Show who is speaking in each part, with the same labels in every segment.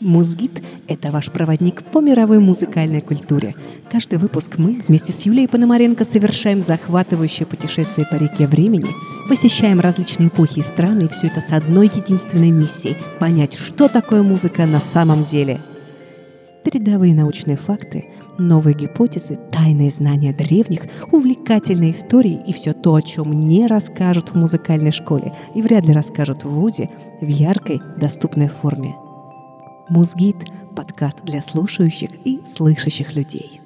Speaker 1: Музгид – это ваш проводник по мировой музыкальной культуре. Каждый выпуск мы вместе с Юлией Пономаренко совершаем захватывающее путешествие по реке времени, посещаем различные эпохи и страны, и все это с одной единственной миссией – понять, что такое музыка на самом деле. Передовые научные факты, новые гипотезы, тайные знания древних, увлекательные истории и все то, о чем не расскажут в музыкальной школе и вряд ли расскажут в ВУЗе в яркой, доступной форме – Музгид – подкаст для слушающих и слышащих людей.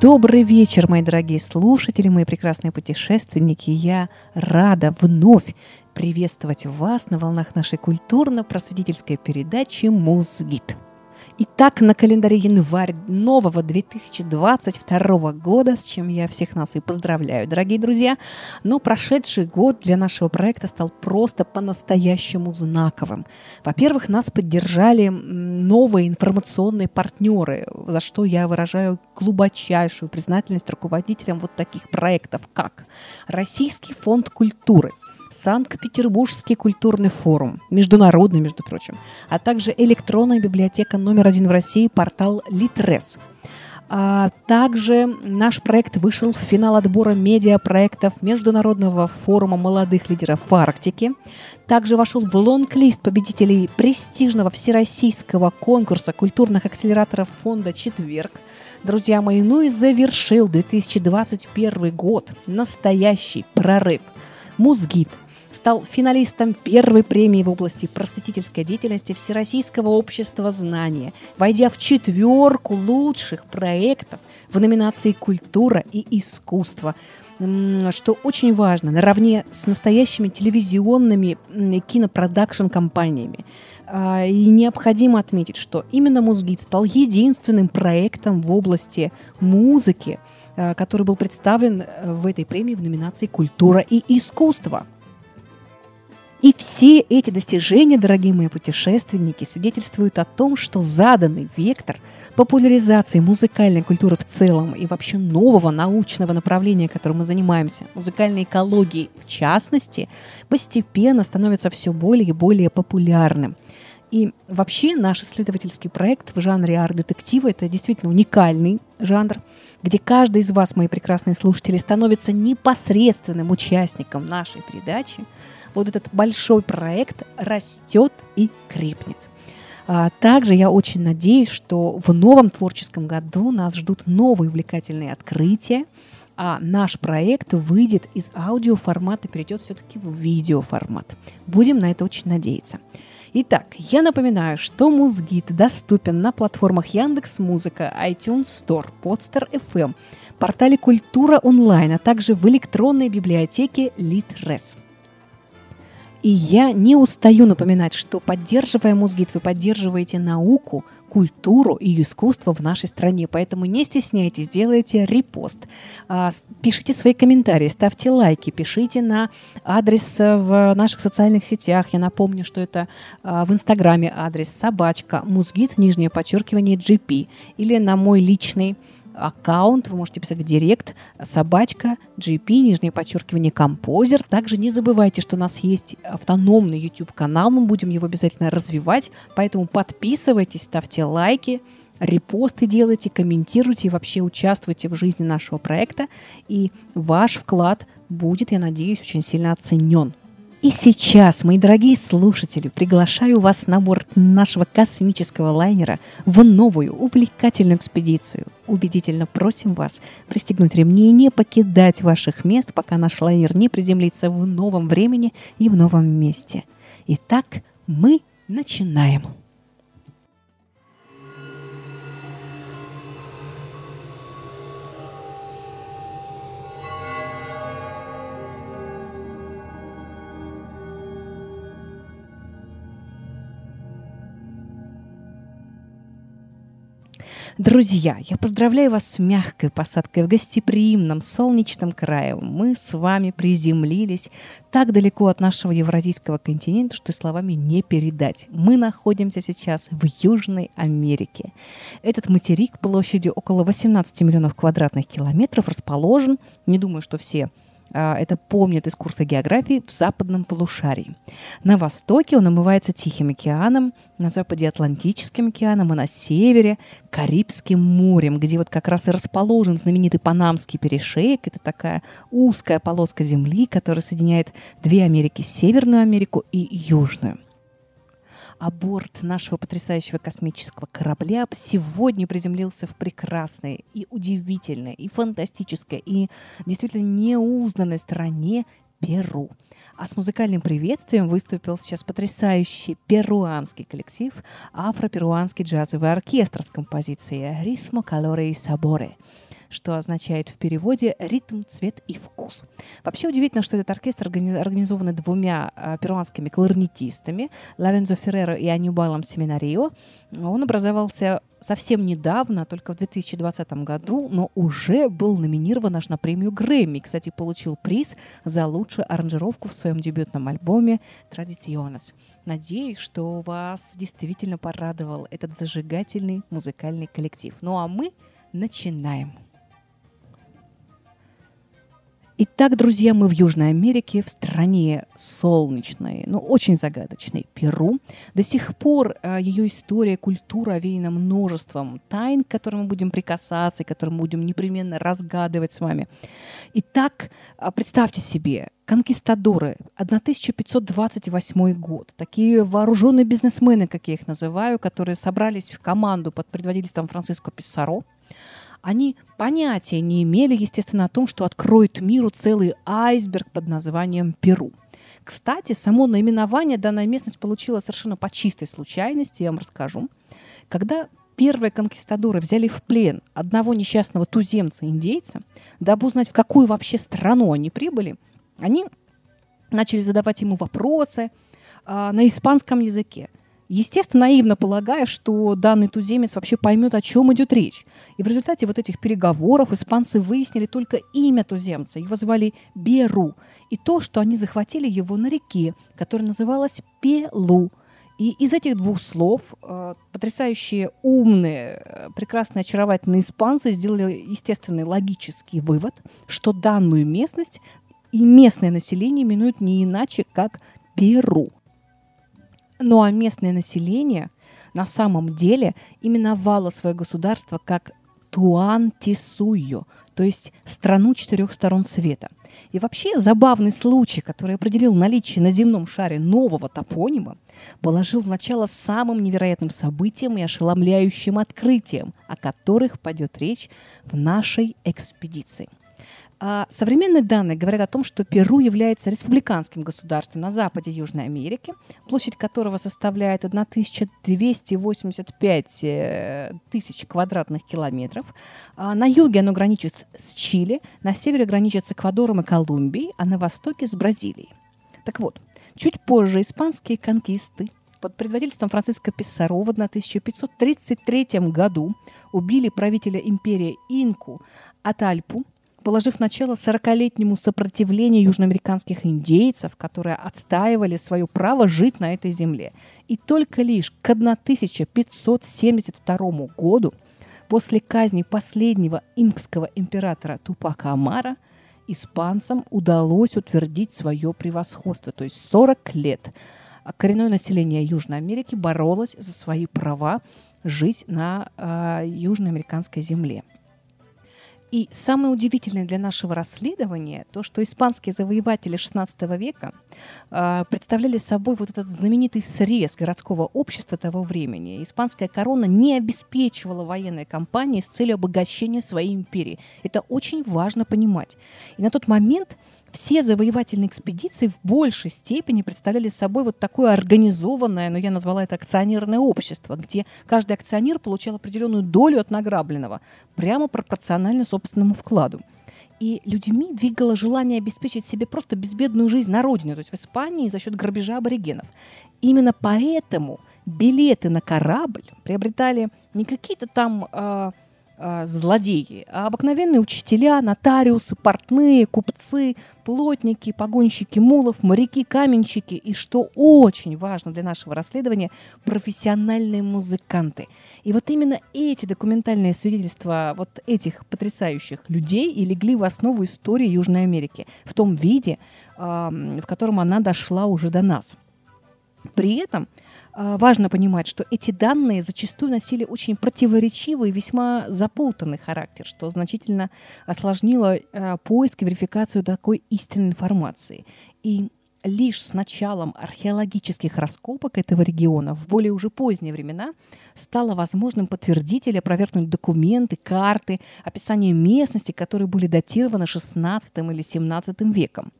Speaker 1: Добрый вечер, мои дорогие слушатели, мои прекрасные путешественники. Я рада вновь приветствовать вас на волнах нашей культурно-просветительской передачи «Музгид». Итак, на календаре январь нового 2022 года, с чем я всех нас и поздравляю, дорогие друзья. Но прошедший год для нашего проекта стал просто по-настоящему знаковым. Во-первых, нас поддержали новые информационные партнеры, за что я выражаю глубочайшую признательность руководителям вот таких проектов, как Российский фонд культуры, Санкт-Петербургский культурный форум, международный, между прочим, а также электронная библиотека номер один в России, портал Литрес. А также наш проект вышел в финал отбора медиапроектов Международного форума молодых лидеров в Арктике. Также вошел в лонг-лист победителей престижного всероссийского конкурса культурных акселераторов фонда «Четверг». Друзья мои, ну и завершил 2021 год настоящий прорыв – Музгид стал финалистом первой премии в области просветительской деятельности Всероссийского общества знания, войдя в четверку лучших проектов в номинации «Культура и искусство», что очень важно, наравне с настоящими телевизионными кинопродакшн-компаниями. А, и необходимо отметить, что именно Музгид стал единственным проектом в области музыки, который был представлен э, в этой премии в номинации «Культура и искусство». И все эти достижения, дорогие мои путешественники, свидетельствуют о том, что заданный вектор популяризации музыкальной культуры в целом и вообще нового научного направления, которым мы занимаемся, музыкальной экологии в частности, постепенно становится все более и более популярным. И вообще наш исследовательский проект в жанре арт-детектива – это действительно уникальный жанр – где каждый из вас, мои прекрасные слушатели, становится непосредственным участником нашей передачи, вот этот большой проект растет и крепнет. А также я очень надеюсь, что в новом творческом году нас ждут новые увлекательные открытия, а наш проект выйдет из аудиоформата, перейдет все-таки в видеоформат. Будем на это очень надеяться. Итак, я напоминаю, что Музгид доступен на платформах Яндекс Музыка, iTunes Store, Podster FM, портале Культура онлайн, а также в электронной библиотеке Литрес. И я не устаю напоминать, что поддерживая Музгид, вы поддерживаете науку, культуру и искусство в нашей стране. Поэтому не стесняйтесь, делайте репост, а, пишите свои комментарии, ставьте лайки, пишите на адрес в наших социальных сетях. Я напомню, что это а, в Инстаграме адрес собачка музгид, нижнее подчеркивание GP или на мой личный аккаунт, вы можете писать в директ собачка GP, нижнее подчеркивание композер. Также не забывайте, что у нас есть автономный YouTube-канал, мы будем его обязательно развивать, поэтому подписывайтесь, ставьте лайки, репосты делайте, комментируйте и вообще участвуйте в жизни нашего проекта, и ваш вклад будет, я надеюсь, очень сильно оценен. И сейчас, мои дорогие слушатели, приглашаю вас на борт нашего космического лайнера в новую увлекательную экспедицию. Убедительно просим вас пристегнуть ремни и не покидать ваших мест, пока наш лайнер не приземлится в новом времени и в новом месте. Итак, мы начинаем. Друзья, я поздравляю вас с мягкой посадкой в гостеприимном солнечном крае. Мы с вами приземлились так далеко от нашего евразийского континента, что словами не передать. Мы находимся сейчас в Южной Америке. Этот материк площадью около 18 миллионов квадратных километров расположен, не думаю, что все это помнят из курса географии, в западном полушарии. На востоке он омывается Тихим океаном, на западе Атлантическим океаном, а на севере Карибским морем, где вот как раз и расположен знаменитый Панамский перешеек. Это такая узкая полоска земли, которая соединяет две Америки, Северную Америку и Южную а борт нашего потрясающего космического корабля сегодня приземлился в прекрасной и удивительной, и фантастической, и действительно неузнанной стране Перу. А с музыкальным приветствием выступил сейчас потрясающий перуанский коллектив афро-перуанский джазовый оркестр с композицией «Ритмо, калоре и саборе» что означает в переводе «ритм, цвет и вкус». Вообще удивительно, что этот оркестр организован двумя а, перуанскими кларнетистами Лорензо Ферреро и Анибалом Семинарио. Он образовался совсем недавно, только в 2020 году, но уже был номинирован аж на премию Грэмми. Кстати, получил приз за лучшую аранжировку в своем дебютном альбоме «Традиционес». Надеюсь, что вас действительно порадовал этот зажигательный музыкальный коллектив. Ну а мы начинаем. Итак, друзья, мы в Южной Америке, в стране солнечной, но очень загадочной Перу. До сих пор э, ее история, культура овеяна множеством тайн, к которым мы будем прикасаться, и которые мы будем непременно разгадывать с вами. Итак, э, представьте себе, конкистадоры, 1528 год, такие вооруженные бизнесмены, как я их называю, которые собрались в команду под предводительством Франциско Писсаро – они понятия не имели, естественно, о том, что откроет миру целый айсберг под названием Перу. Кстати, само наименование данная местность получила совершенно по чистой случайности, я вам расскажу. Когда первые конкистадоры взяли в плен одного несчастного туземца-индейца, дабы узнать, в какую вообще страну они прибыли, они начали задавать ему вопросы а, на испанском языке – естественно, наивно полагая, что данный туземец вообще поймет, о чем идет речь. И в результате вот этих переговоров испанцы выяснили только имя туземца. Его звали Беру. И то, что они захватили его на реке, которая называлась Пелу. И из этих двух слов э, потрясающие, умные, э, прекрасные, очаровательные испанцы сделали естественный логический вывод, что данную местность и местное население именуют не иначе, как Перу. Ну а местное население на самом деле именовало свое государство как Туан-Тисуйо, то есть страну четырех сторон света. И вообще забавный случай, который определил наличие на земном шаре нового топонима, положил в начало самым невероятным событием и ошеломляющим открытием, о которых пойдет речь в нашей экспедиции. А современные данные говорят о том, что Перу является республиканским государством на западе Южной Америки, площадь которого составляет 1285 э, тысяч квадратных километров. А на юге оно граничит с Чили, на севере граничит с Эквадором и Колумбией, а на востоке с Бразилией. Так вот, Чуть позже испанские конкисты под предводительством Франциска Писарова в 1533 году убили правителя империи Инку Атальпу, положив начало 40-летнему сопротивлению южноамериканских индейцев, которые отстаивали свое право жить на этой земле. И только лишь к 1572 году, после казни последнего инкского императора Тупака Амара, испанцам удалось утвердить свое превосходство. То есть 40 лет коренное население Южной Америки боролось за свои права жить на э, южноамериканской земле. И самое удивительное для нашего расследования то, что испанские завоеватели XVI века э, представляли собой вот этот знаменитый срез городского общества того времени. Испанская корона не обеспечивала военной кампании с целью обогащения своей империи. Это очень важно понимать. И на тот момент все завоевательные экспедиции в большей степени представляли собой вот такое организованное, но ну, я назвала это акционерное общество, где каждый акционер получал определенную долю от награбленного, прямо пропорционально собственному вкладу. И людьми двигало желание обеспечить себе просто безбедную жизнь на родине, то есть в Испании за счет грабежа аборигенов. Именно поэтому билеты на корабль приобретали не какие-то там э, э, злодеи, а обыкновенные учителя, нотариусы, портные, купцы, плотники, погонщики мулов, моряки, каменщики и, что очень важно для нашего расследования, профессиональные музыканты. И вот именно эти документальные свидетельства вот этих потрясающих людей и легли в основу истории Южной Америки в том виде, в котором она дошла уже до нас. При этом важно понимать, что эти данные зачастую носили очень противоречивый весьма запутанный характер, что значительно осложнило а, поиск и верификацию такой истинной информации. И лишь с началом археологических раскопок этого региона в более уже поздние времена стало возможным подтвердить или опровергнуть документы, карты, описание местности, которые были датированы XVI или XVII веком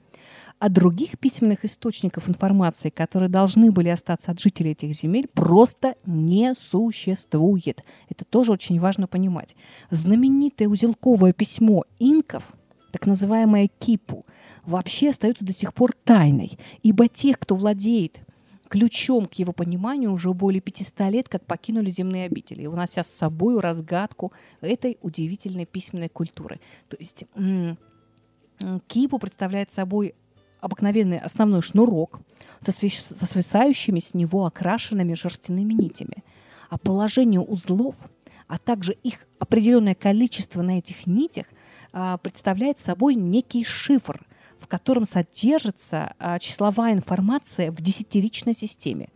Speaker 1: а других письменных источников информации, которые должны были остаться от жителей этих земель, просто не существует. Это тоже очень важно понимать. Знаменитое узелковое письмо инков, так называемое кипу, вообще остается до сих пор тайной, ибо тех, кто владеет ключом к его пониманию уже более 500 лет, как покинули земные обители, унося с собой разгадку этой удивительной письменной культуры. То есть кипу представляет собой обыкновенный основной шнурок со, со свисающими с него окрашенными шерстяными нитями. А положение узлов, а также их определенное количество на этих нитях а, представляет собой некий шифр, в котором содержится а, числовая информация в десятиричной системе.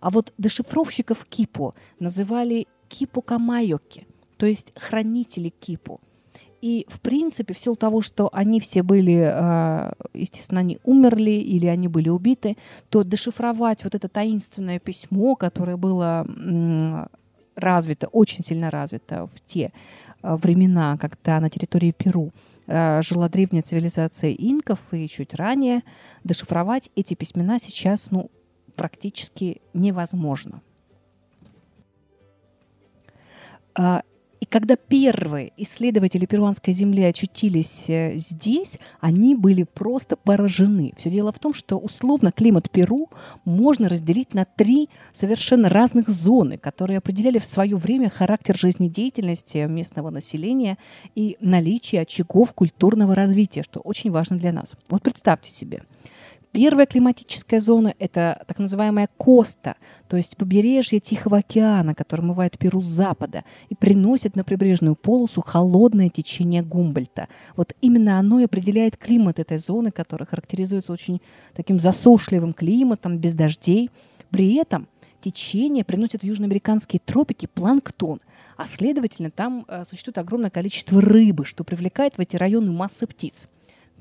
Speaker 1: А вот дешифровщиков кипо называли кипо-камайоки, то есть хранители кипо – и, в принципе, в силу того, что они все были, а, естественно, они умерли или они были убиты, то дешифровать вот это таинственное письмо, которое было развито, очень сильно развито в те а, времена, когда на территории Перу а, жила древняя цивилизация инков и чуть ранее, дешифровать эти письмена сейчас ну, практически невозможно. И когда первые исследователи перуанской земли очутились э, здесь, они были просто поражены. Все дело в том, что условно климат Перу можно разделить на три совершенно разных зоны, которые определяли в свое время характер жизнедеятельности местного населения и наличие очагов культурного развития, что очень важно для нас. Вот представьте себе – Первая климатическая зона – это так называемая коста, то есть побережье Тихого океана, которое омывает Перу с запада и приносит на прибрежную полосу холодное течение Гумбольта. Вот именно оно и определяет климат этой зоны, которая характеризуется очень таким засушливым климатом, без дождей. При этом течение приносит в южноамериканские тропики планктон, а следовательно там э, существует огромное количество рыбы, что привлекает в эти районы массы птиц,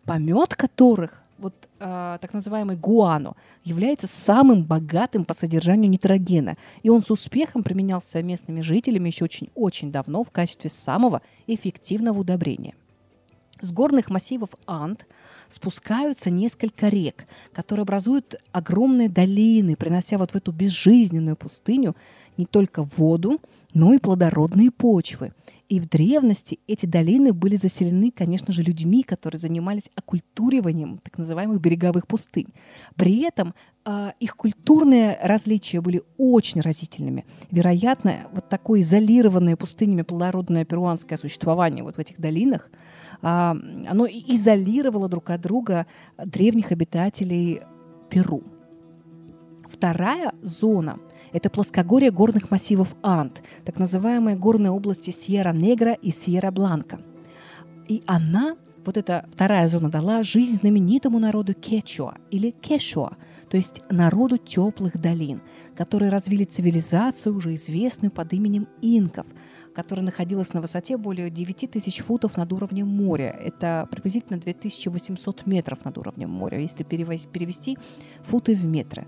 Speaker 1: помет которых вот э, так называемый гуано является самым богатым по содержанию нитрогена. И он с успехом применялся местными жителями еще очень-очень давно в качестве самого эффективного удобрения. С горных массивов Анд спускаются несколько рек, которые образуют огромные долины, принося вот в эту безжизненную пустыню не только воду, но и плодородные почвы. И в древности эти долины были заселены, конечно же, людьми, которые занимались оккультуриванием так называемых береговых пустынь. При этом э, их культурные различия были очень разительными. Вероятно, вот такое изолированное пустынями плодородное перуанское существование вот в этих долинах, э, оно изолировало друг от друга древних обитателей Перу. Вторая зона – это плоскогорье горных массивов Анд, так называемые горные области Сьерра-Негра и Сьерра-Бланка. И она, вот эта вторая зона, дала жизнь знаменитому народу Кечуа или Кешуа, то есть народу теплых долин, которые развили цивилизацию, уже известную под именем инков, которая находилась на высоте более 9 тысяч футов над уровнем моря. Это приблизительно 2800 метров над уровнем моря, если перевести футы в метры.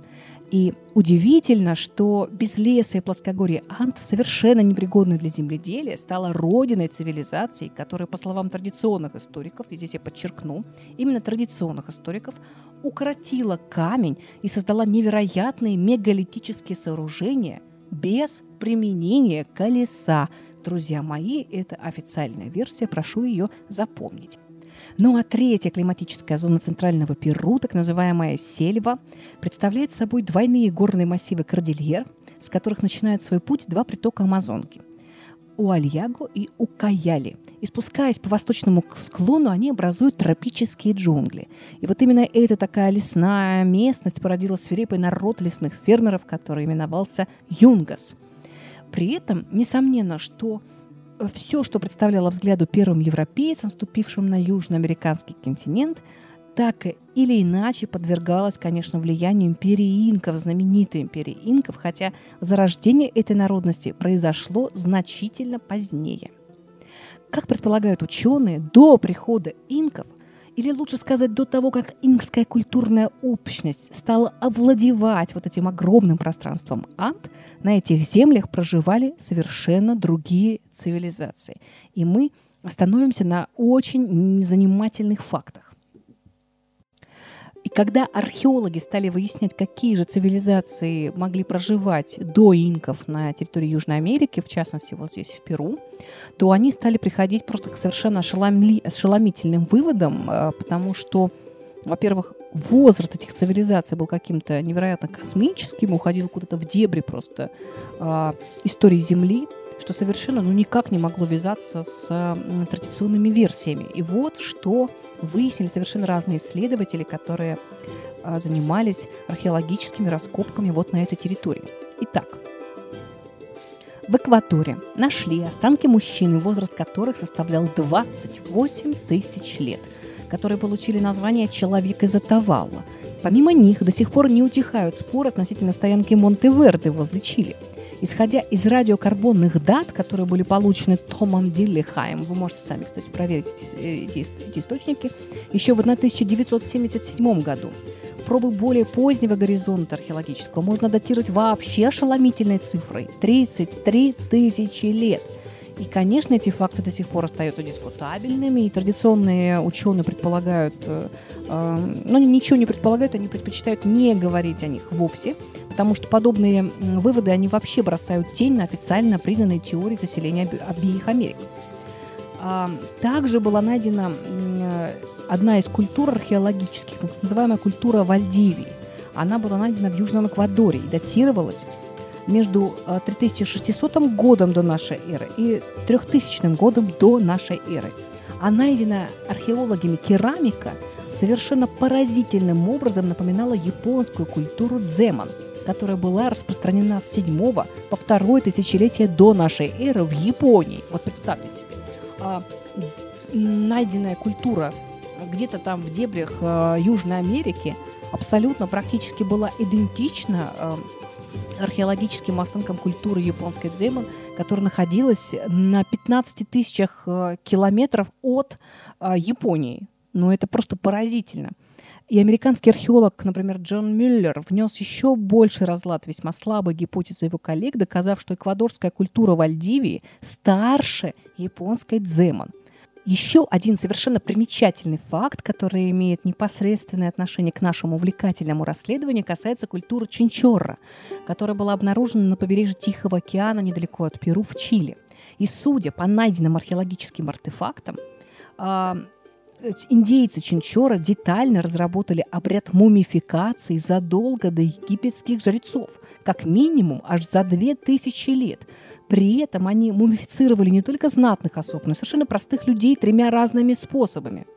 Speaker 1: И удивительно, что без леса и плоскогорья Ант, совершенно непригодной для земледелия, стала родиной цивилизации, которая, по словам традиционных историков, и здесь я подчеркну, именно традиционных историков, укоротила камень и создала невероятные мегалитические сооружения без применения колеса. Друзья мои, это официальная версия, прошу ее запомнить. Ну а третья климатическая зона центрального Перу, так называемая сельва, представляет собой двойные горные массивы Кордильер, с которых начинают свой путь два притока Амазонки – Уальяго и Укаяли. И спускаясь по восточному склону, они образуют тропические джунгли. И вот именно эта такая лесная местность породила свирепый народ лесных фермеров, который именовался Юнгас. При этом, несомненно, что все, что представляло взгляду первым европейцам, ступившим на южноамериканский континент, так или иначе подвергалось, конечно, влиянию империи инков, знаменитой империи инков, хотя зарождение этой народности произошло значительно позднее. Как предполагают ученые, до прихода инков – или лучше сказать, до того, как инкская культурная общность стала овладевать вот этим огромным пространством Анд, на этих землях проживали совершенно другие цивилизации. И мы остановимся на очень занимательных фактах. Когда археологи стали выяснять, какие же цивилизации могли проживать до инков на территории Южной Америки, в частности вот здесь в Перу, то они стали приходить просто к совершенно ошеломительным выводам, э, потому что, во-первых, возраст этих цивилизаций был каким-то невероятно космическим, уходил куда-то в дебри просто э, истории Земли, что совершенно ну, никак не могло вязаться с традиционными версиями. И вот что выяснили совершенно разные исследователи, которые а, занимались археологическими раскопками вот на этой территории. Итак, в Эквадоре нашли останки мужчины, возраст которых составлял 28 тысяч лет, которые получили название «человек из Атавала». Помимо них до сих пор не утихают споры относительно стоянки Монте-Верде возле Чили – Исходя из радиокарбонных дат, которые были получены Томом Диллихаем, вы можете сами, кстати, проверить эти, эти, эти источники, еще в 1977 году, пробы более позднего горизонта археологического можно датировать вообще ошеломительной цифрой – 33 тысячи лет. И, конечно, эти факты до сих пор остаются дискутабельными, и традиционные ученые предполагают, э, э, но они ничего не предполагают, они предпочитают не говорить о них вовсе – потому что подобные выводы, они вообще бросают тень на официально признанные теории заселения обеих Америк. А, также была найдена одна из культур археологических, так называемая культура Вальдивии. Она была найдена в Южном Эквадоре и датировалась между 3600 а, годом до нашей эры и 3000 годом до нашей эры. А найденная археологами керамика совершенно поразительным образом напоминала японскую культуру дземан – которая была распространена с 7 по 2 тысячелетие до нашей эры в Японии. Вот представьте себе. А, найденная культура где-то там в дебрях а, Южной Америки абсолютно практически была идентична а, археологическим останкам культуры японской дземон, которая находилась на 15 тысячах километров от Японии. Ну, это просто поразительно. И американский археолог, например, Джон Мюллер, внес еще больше разлад весьма слабой гипотезы его коллег, доказав, что эквадорская культура Вальдивии старше японской дземон. Еще один совершенно примечательный факт, который имеет непосредственное отношение к нашему увлекательному расследованию, касается культуры Чинчорра, которая была обнаружена на побережье Тихого океана недалеко от Перу в Чили – И судя по найденным археологическим артефактам, а, индейцы Чинчора детально разработали обряд мумификации задолго до египетских жрецов, как минимум аж за две тысячи лет. При этом они мумифицировали не только знатных особ, но и совершенно простых людей тремя разными способами –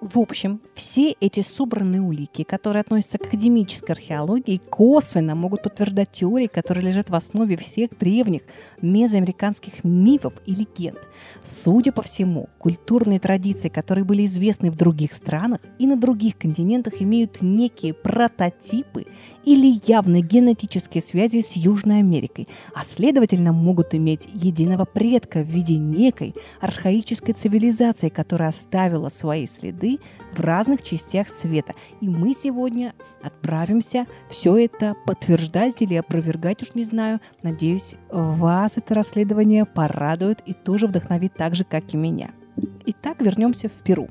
Speaker 1: в общем, все эти собранные улики, которые относятся к академической археологии, косвенно могут подтверждать теории, которые лежат в основе всех древних мезоамериканских мифов и легенд. Судя по всему, культурные традиции, которые были известны в других странах и на других континентах, имеют некие прототипы или явные генетические связи с Южной Америкой, а следовательно могут иметь единого предка в виде некой архаической цивилизации, которая оставила свои следы в разных частях света. И мы сегодня отправимся все это подтверждать или опровергать, уж не знаю. Надеюсь, вас это расследование порадует и тоже вдохновит так же, как и меня. Итак, вернемся в Перу.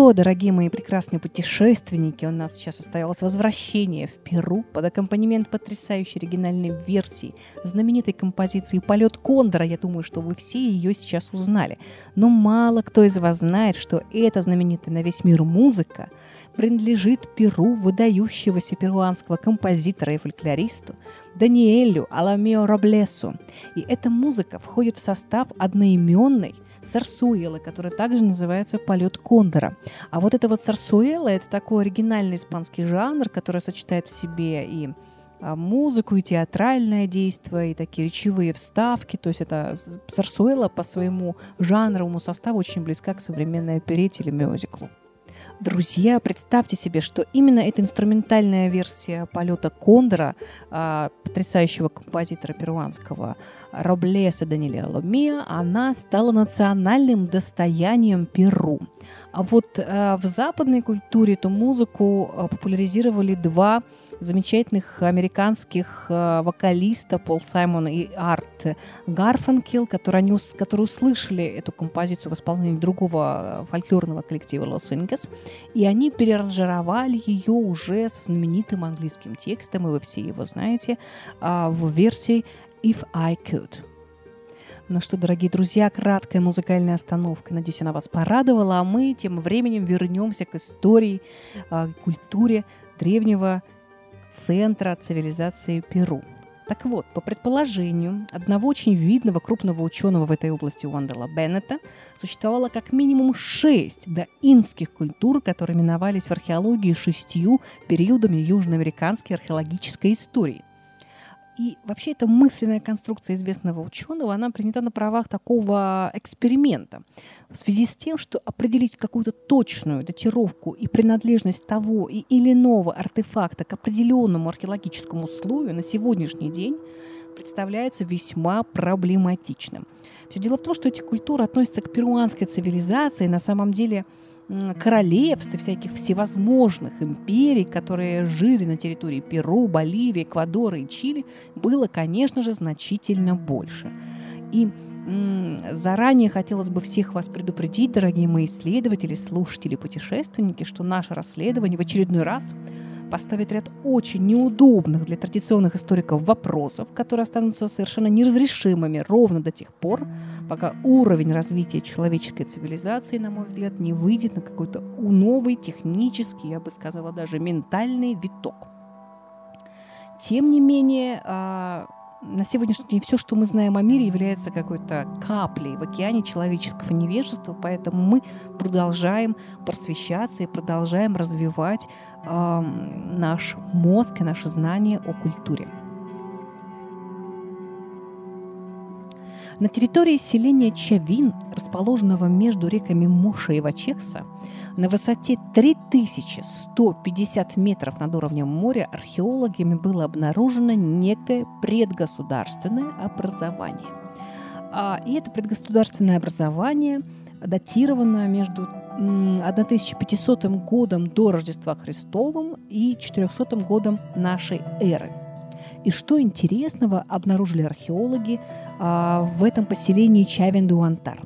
Speaker 1: Что, дорогие мои прекрасные путешественники, у нас сейчас состоялось возвращение в Перу под аккомпанемент потрясающей оригинальной версии знаменитой композиции «Полет Кондора». Я думаю, что вы все ее сейчас узнали. Но мало кто из вас знает, что эта знаменитая на весь мир музыка принадлежит Перу выдающегося перуанского композитора и фольклористу Даниэлю Аламио Роблесу. И эта музыка входит в состав одноименной – сарсуэлы, которая также называется «Полет кондора». А вот это вот сарсуэла – это такой оригинальный испанский жанр, который сочетает в себе и а, музыку, и театральное действие, и такие речевые вставки. То есть это сарсуэла по своему жанровому составу очень близка к современной оперете или мюзиклу. Друзья, представьте себе, что именно эта инструментальная версия полета Кондора, э, потрясающего композитора перуанского Роблеса Даниэля Ломия, она стала национальным достоянием Перу. А вот э, в западной культуре эту музыку э, популяризировали два замечательных американских э, вокалиста Пол Саймон и Арт Гарфанкел, которые, они, которые услышали эту композицию в исполнении другого э, фольклорного коллектива Los Incas, и они переранжировали ее уже со знаменитым английским текстом, и вы все его знаете, э, в версии «If I Could». Ну что, дорогие друзья, краткая музыкальная остановка. Надеюсь, она вас порадовала. А мы тем временем вернемся к истории, к культуре древнего центра цивилизации Перу. Так вот, по предположению одного очень видного крупного ученого в этой области Уандерла Беннета, существовало как минимум шесть доинских культур, которые именовались в археологии шестью периодами южноамериканской археологической истории. И вообще эта мысленная конструкция известного ученого, она принята на правах такого эксперимента в связи с тем, что определить какую-то точную датировку и принадлежность того и или иного артефакта к определенному археологическому условию на сегодняшний день представляется весьма проблематичным. Все дело в том, что эти культуры относятся к перуанской цивилизации, на самом деле – королевств и всяких всевозможных империй, которые жили на территории Перу, Боливии, Эквадора и Чили, было, конечно же, значительно больше. И заранее хотелось бы всех вас предупредить, дорогие мои исследователи, слушатели, путешественники, что наше расследование в очередной раз поставит ряд очень неудобных для традиционных историков вопросов, которые останутся совершенно неразрешимыми ровно до тех пор, пока уровень развития человеческой цивилизации, на мой взгляд, не выйдет на какой-то новый технический, я бы сказала, даже ментальный виток. Тем не менее, а, на сегодняшний день все, что мы знаем о мире, является какой-то каплей в океане человеческого невежества, поэтому мы продолжаем просвещаться и продолжаем развивать э, наш мозг и наше знание о культуре. На территории селения Чавин, расположенного между реками Моша и Вачекса, на высоте 3150 метров над уровнем моря археологами было обнаружено некое предгосударственное образование. А, и это предгосударственное образование датировано между 1500 годом до Рождества Христовым и 400 годом нашей эры. И что интересного обнаружили археологи а, в этом поселении Чавен-Дуантар.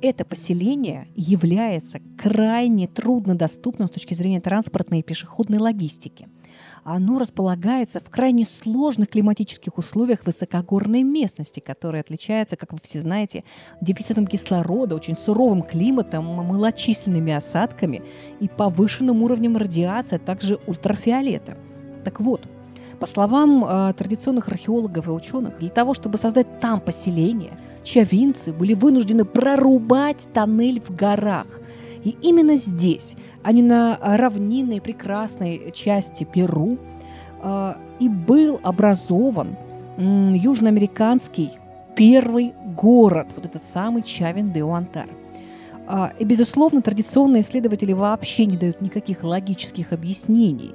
Speaker 1: Это поселение является крайне труднодоступным с точки зрения транспортной и пешеходной логистики. Оно располагается в крайне сложных климатических условиях высокогорной местности, которая отличается, как вы все знаете, дефицитом кислорода, очень суровым климатом, малочисленными осадками и повышенным уровнем радиации, а также ультрафиолета. Так вот, по словам э, традиционных археологов и ученых, для того, чтобы создать там поселение, чавинцы были вынуждены прорубать тоннель в горах. И именно здесь, а не на равнинной прекрасной части Перу, э, и был образован южноамериканский первый город, вот этот самый Чавин де Уантар. А, и, безусловно, традиционные исследователи вообще не дают никаких логических объяснений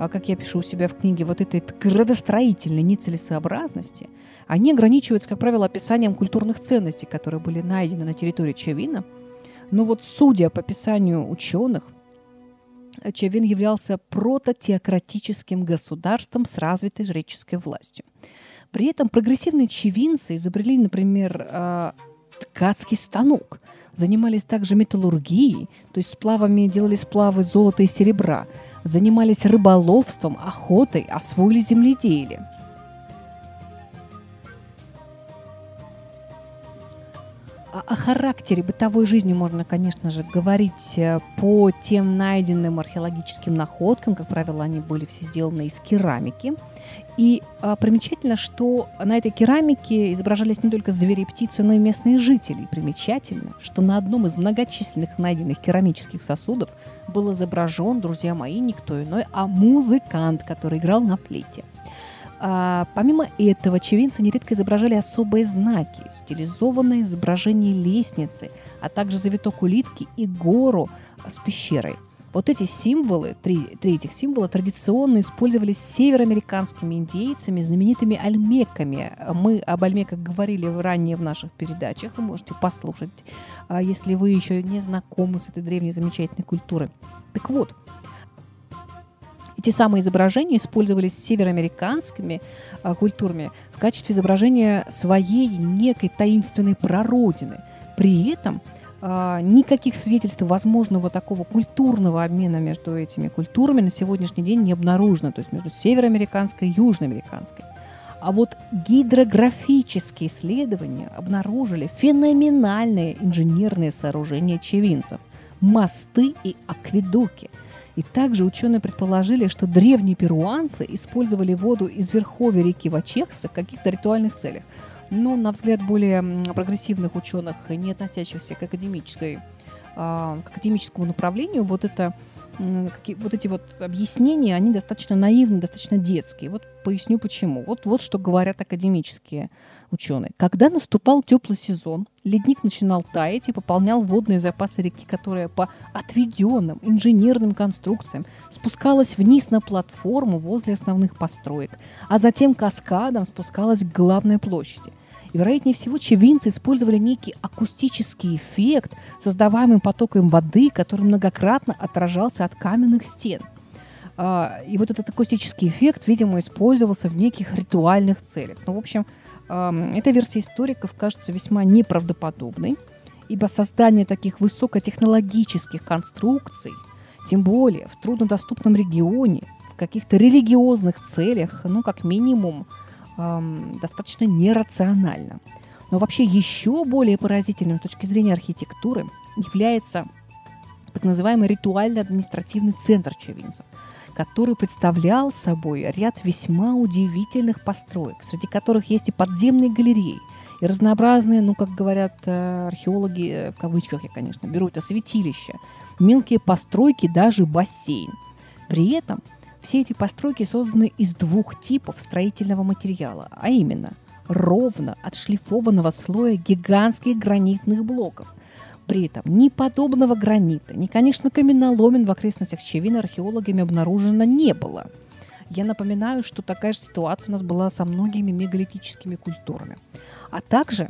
Speaker 1: а, как я пишу у себя в книге, вот этой градостроительной нецелесообразности, они ограничиваются, как правило, описанием культурных ценностей, которые были найдены на территории Чавина. Но вот судя по описанию ученых, Чавин являлся прототеократическим государством с развитой жреческой властью. При этом прогрессивные чавинцы изобрели, например, а, ткацкий станок, занимались также металлургией, то есть сплавами делали сплавы золота и серебра, занимались рыболовством, охотой, освоили земледелие. О характере бытовой жизни можно, конечно же, говорить э, по тем найденным археологическим находкам. Как правило, они были все сделаны из керамики. И а, примечательно, что на этой керамике изображались не только звери и птицы, но и местные жители. И примечательно, что на одном из многочисленных найденных керамических сосудов был изображен, друзья мои, никто иной, а музыкант, который играл на флейте. А, помимо этого, чевинцы нередко изображали особые знаки, стилизованное изображение лестницы, а также завиток улитки и гору с пещерой. Вот эти символы, три, три этих символа традиционно использовались североамериканскими индейцами, знаменитыми альмеками. Мы об альмеках говорили ранее в наших передачах, вы можете послушать, а, если вы еще не знакомы с этой древней замечательной культурой. Так вот, эти самые изображения использовались североамериканскими э, культурами в качестве изображения своей некой таинственной прародины. При этом э, никаких свидетельств возможного такого культурного обмена между этими культурами на сегодняшний день не обнаружено, то есть между североамериканской и южноамериканской. А вот гидрографические исследования обнаружили феноменальные инженерные сооружения чевинцев – мосты и акведуки – и также ученые предположили, что древние перуанцы использовали воду из верховья реки Вачехса в каких-то ритуальных целях. Но, на взгляд более прогрессивных ученых, не относящихся к, академической, а, к академическому направлению, вот это вот эти вот объяснения, они достаточно наивны, достаточно детские. Вот поясню почему. Вот, вот что говорят академические ученые. Когда наступал теплый сезон, ледник начинал таять и пополнял водные запасы реки, которая по отведенным инженерным конструкциям спускалась вниз на платформу возле основных построек, а затем каскадом спускалась к главной площади. И, вероятнее всего, чевинцы использовали некий акустический эффект, создаваемый потоком воды, который многократно отражался от каменных стен. А, и вот этот акустический эффект, видимо, использовался в неких ритуальных целях. Ну, в общем, эта версия историков кажется весьма неправдоподобной, ибо создание таких высокотехнологических конструкций, тем более в труднодоступном регионе, в каких-то религиозных целях, ну, как минимум, достаточно нерационально. Но вообще еще более поразительным с точки зрения архитектуры является так называемый ритуально-административный центр Чевинцев – который представлял собой ряд весьма удивительных построек, среди которых есть и подземные галереи, и разнообразные, ну, как говорят э, археологи, э, в кавычках я, конечно, беру это святилища, мелкие постройки, даже бассейн. При этом все эти постройки созданы из двух типов строительного материала, а именно ровно отшлифованного слоя гигантских гранитных блоков, при этом ни подобного гранита, ни, конечно, каменоломен в окрестностях Чевина археологами обнаружено не было. Я напоминаю, что такая же ситуация у нас была со многими мегалитическими культурами. А также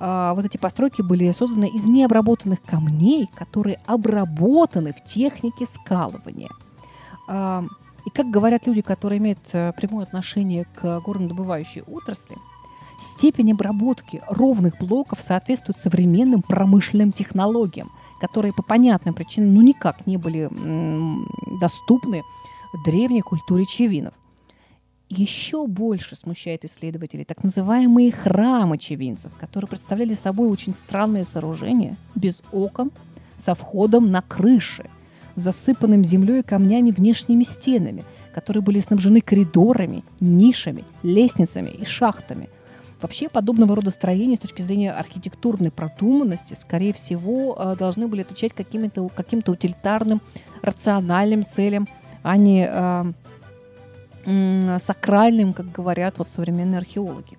Speaker 1: э, вот эти постройки были созданы из необработанных камней, которые обработаны в технике скалывания. Э, и как говорят люди, которые имеют э, прямое отношение к горнодобывающей отрасли – Степень обработки ровных блоков соответствует современным промышленным технологиям, которые по понятным причинам ну никак не были доступны древней культуре чевинов. Еще больше смущает исследователей так называемые храмы чевинцев, которые представляли собой очень странное сооружение без окон, со входом на крыши, засыпанным землей и камнями внешними стенами, которые были снабжены коридорами, нишами, лестницами и шахтами, Вообще подобного рода строения с точки зрения архитектурной продуманности, скорее всего, э, должны были отвечать каким-то каким утилитарным, рациональным целям, а не э, сакральным, как говорят вот современные археологи.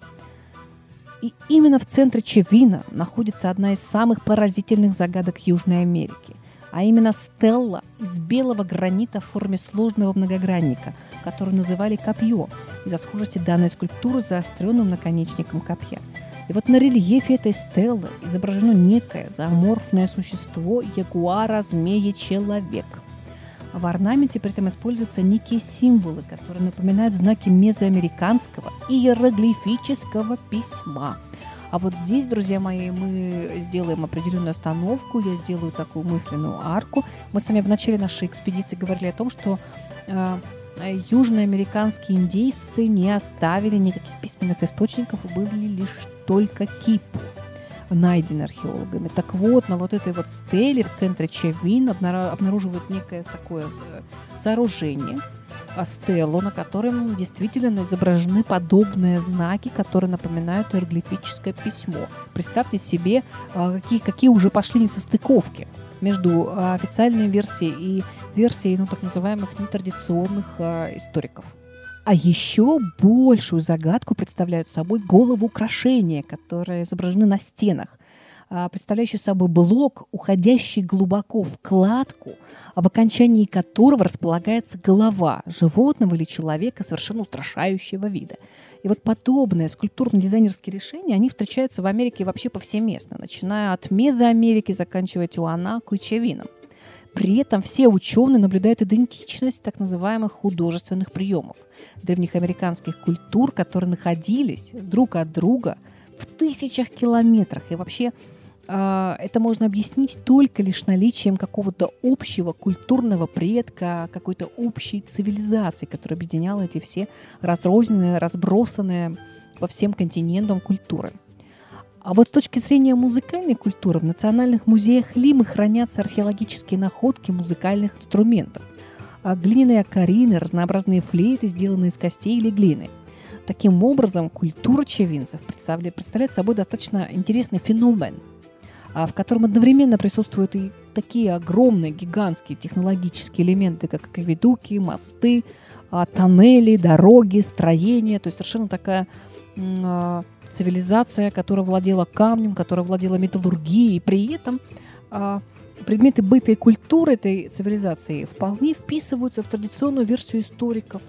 Speaker 1: И именно в центре Чевина находится одна из самых поразительных загадок Южной Америки, а именно стелла из белого гранита в форме сложного многогранника – которую называли копье, из-за схожести данной скульптуры с заостренным наконечником копья. И вот на рельефе этой стеллы изображено некое зооморфное существо ягуара, змея, человек. В орнаменте при этом используются некие символы, которые напоминают знаки мезоамериканского иероглифического письма. А вот здесь, друзья мои, мы сделаем определенную остановку, я сделаю такую мысленную арку. Мы с вами в начале нашей экспедиции говорили о том, что э, южноамериканские индейцы не оставили никаких письменных источников, были лишь только кип найдены археологами. Так вот, на вот этой вот стеле в центре Чавин обнаруживают некое такое сооружение – стелу, на котором действительно изображены подобные знаки, которые напоминают иероглифическое письмо. Представьте себе, а, какие, какие уже пошли несостыковки между а, официальной версией и версией ну, так называемых нетрадиционных а, историков. А еще большую загадку представляют собой головы украшения, которые изображены на стенах – представляющий собой блок, уходящий глубоко в кладку, а в окончании которого располагается голова животного или человека совершенно устрашающего вида. И вот подобные скульптурно-дизайнерские решения, они встречаются в Америке вообще повсеместно, начиная от Мезоамерики, заканчивая Тиуанаку и Чавином. При этом все ученые наблюдают идентичность так называемых художественных приемов древних американских культур, которые находились друг от друга в тысячах километрах. И вообще а, это можно объяснить только лишь наличием какого-то общего культурного предка, какой-то общей цивилизации, которая объединяла эти все разрозненные, разбросанные по всем континентам культуры. А вот с точки зрения музыкальной культуры в национальных музеях Лимы хранятся археологические находки музыкальных инструментов. А глиняные акарины, разнообразные флейты, сделанные из костей или глины. Таким образом, культура чевинцев представляет собой достаточно интересный феномен – а, в котором одновременно присутствуют и такие огромные, гигантские технологические элементы, как акведуки, мосты, а, тоннели, дороги, строения. То есть совершенно такая а, цивилизация, которая владела камнем, которая владела металлургией. И при этом предметы быта и культуры этой цивилизации вполне вписываются в традиционную версию историков.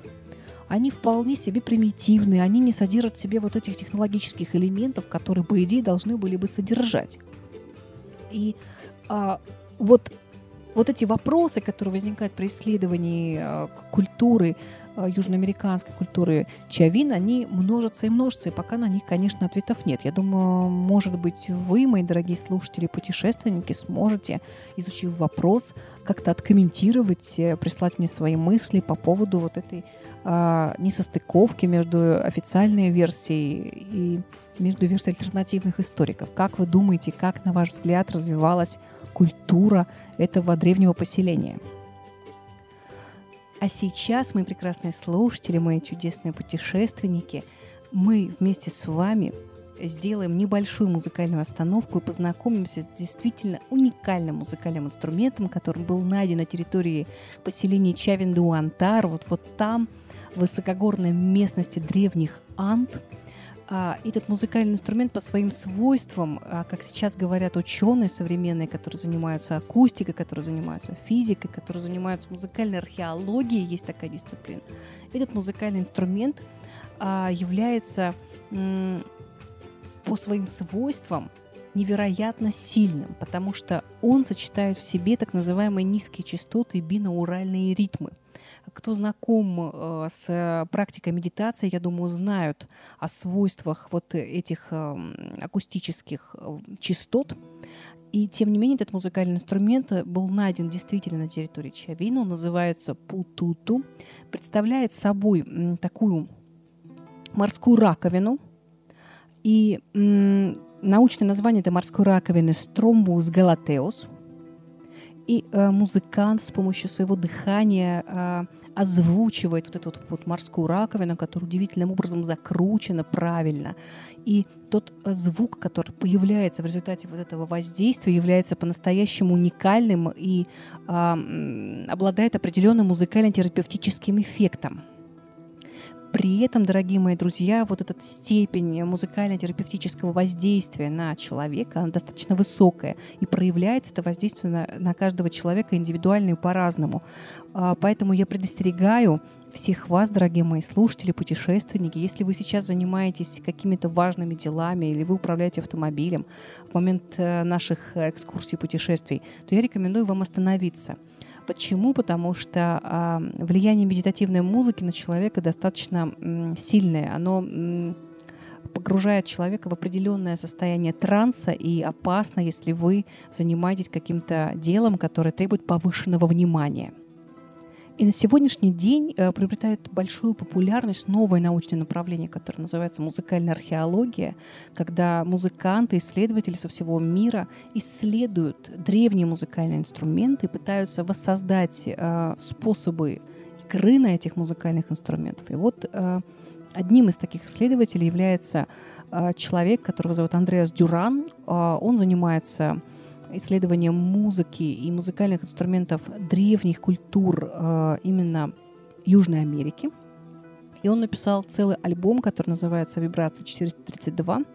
Speaker 1: Они вполне себе примитивные, они не содержат в себе вот этих технологических элементов, которые, по идее, должны были бы содержать. И а, вот, вот эти вопросы, которые возникают при исследовании а, культуры, а, южноамериканской культуры чавин, они множатся и множатся, и пока на них, конечно, ответов нет. Я думаю, может быть, вы, мои дорогие слушатели, путешественники, сможете, изучив вопрос, как-то откомментировать, э, прислать мне свои мысли по поводу вот этой а, несостыковки между официальной версией и между альтернативных историков. Как вы думаете, как, на ваш взгляд, развивалась культура этого древнего поселения? А сейчас, мои прекрасные слушатели, мои чудесные путешественники, мы вместе с вами сделаем небольшую музыкальную остановку и познакомимся с действительно уникальным музыкальным инструментом, который был найден на территории поселения Чавин-Дуантар, вот, вот там, в высокогорной местности древних Ант – этот музыкальный инструмент по своим свойствам, а, как сейчас говорят ученые современные, которые занимаются акустикой, которые занимаются физикой, которые занимаются музыкальной археологией, есть такая дисциплина. Этот музыкальный инструмент а, является по своим свойствам невероятно сильным, потому что он сочетает в себе так называемые низкие частоты и бинауральные ритмы – кто знаком э, с практикой медитации, я думаю, знают о свойствах вот этих эм, акустических э, частот. И тем не менее этот музыкальный инструмент был найден действительно на территории Чавина. Он называется путуту. Представляет собой такую морскую раковину. И научное название этой морской раковины Стромбус галатеус. И э, музыкант с помощью своего дыхания э, озвучивает вот эту вот морскую раковину, которая удивительным образом закручена правильно. И тот э, звук, который появляется в результате вот этого воздействия, является по-настоящему уникальным и э, обладает определенным музыкально-терапевтическим эффектом. При этом, дорогие мои друзья, вот эта степень музыкально-терапевтического воздействия на человека, она достаточно высокая, и проявляется это воздействие на, на каждого человека индивидуально и по-разному. А, поэтому я предостерегаю всех вас, дорогие мои слушатели, путешественники, если вы сейчас занимаетесь какими-то важными делами или вы управляете автомобилем в момент э, наших экскурсий, путешествий, то я рекомендую вам остановиться – Почему? Потому что влияние медитативной музыки на человека достаточно сильное. Оно погружает человека в определенное состояние транса и опасно, если вы занимаетесь каким-то делом, которое требует повышенного внимания. И на сегодняшний день э, приобретает большую популярность новое научное направление, которое называется музыкальная археология, когда музыканты, исследователи со всего мира исследуют древние музыкальные инструменты и пытаются воссоздать э, способы игры на этих музыкальных инструментах. И вот э, одним из таких исследователей является человек, которого зовут Андреас Дюран. Он занимается исследованием музыки и музыкальных инструментов древних культур э, именно Южной Америки. И он написал целый альбом, который называется «Вибрация 432».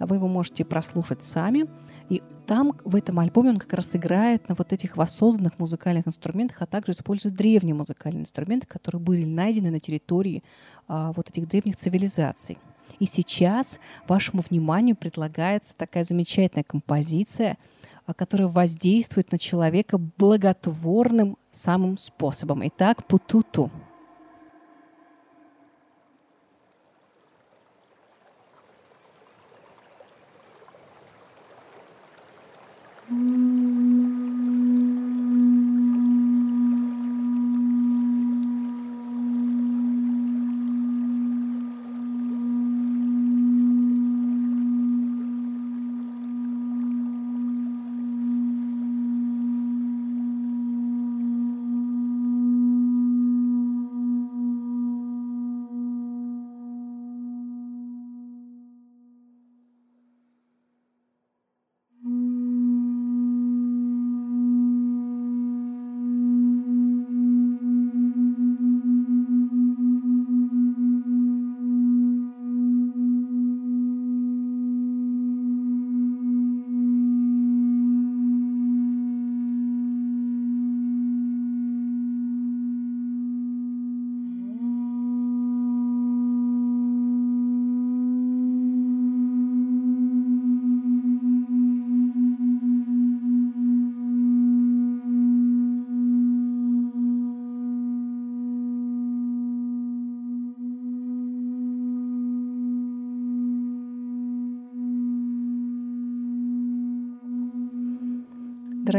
Speaker 1: Вы его можете прослушать сами. И там, в этом альбоме, он как раз играет на вот этих воссозданных музыкальных инструментах, а также использует древние музыкальные инструменты, которые были найдены на территории а, вот этих древних цивилизаций. И сейчас вашему вниманию предлагается такая замечательная композиция – а, которая воздействует на человека благотворным самым способом. Итак, путуту.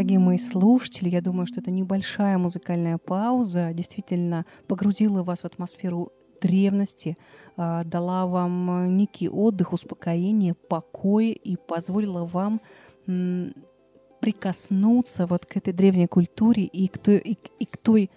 Speaker 1: Дорогие мои слушатели. Я думаю, что это небольшая музыкальная пауза действительно погрузила вас в атмосферу древности, а, дала вам некий отдых, успокоение, покой и позволила вам прикоснуться вот к этой древней культуре и к той, и, и к той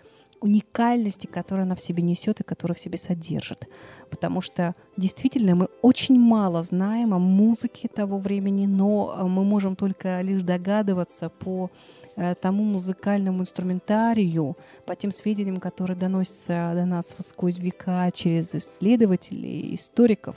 Speaker 1: уникальности, которую она в себе несет и которую в себе содержит. Потому что действительно мы очень мало знаем о музыке того времени, но э, мы можем только лишь догадываться по э, тому музыкальному инструментарию, по тем сведениям, которые доносятся до нас вот сквозь века через исследователей, историков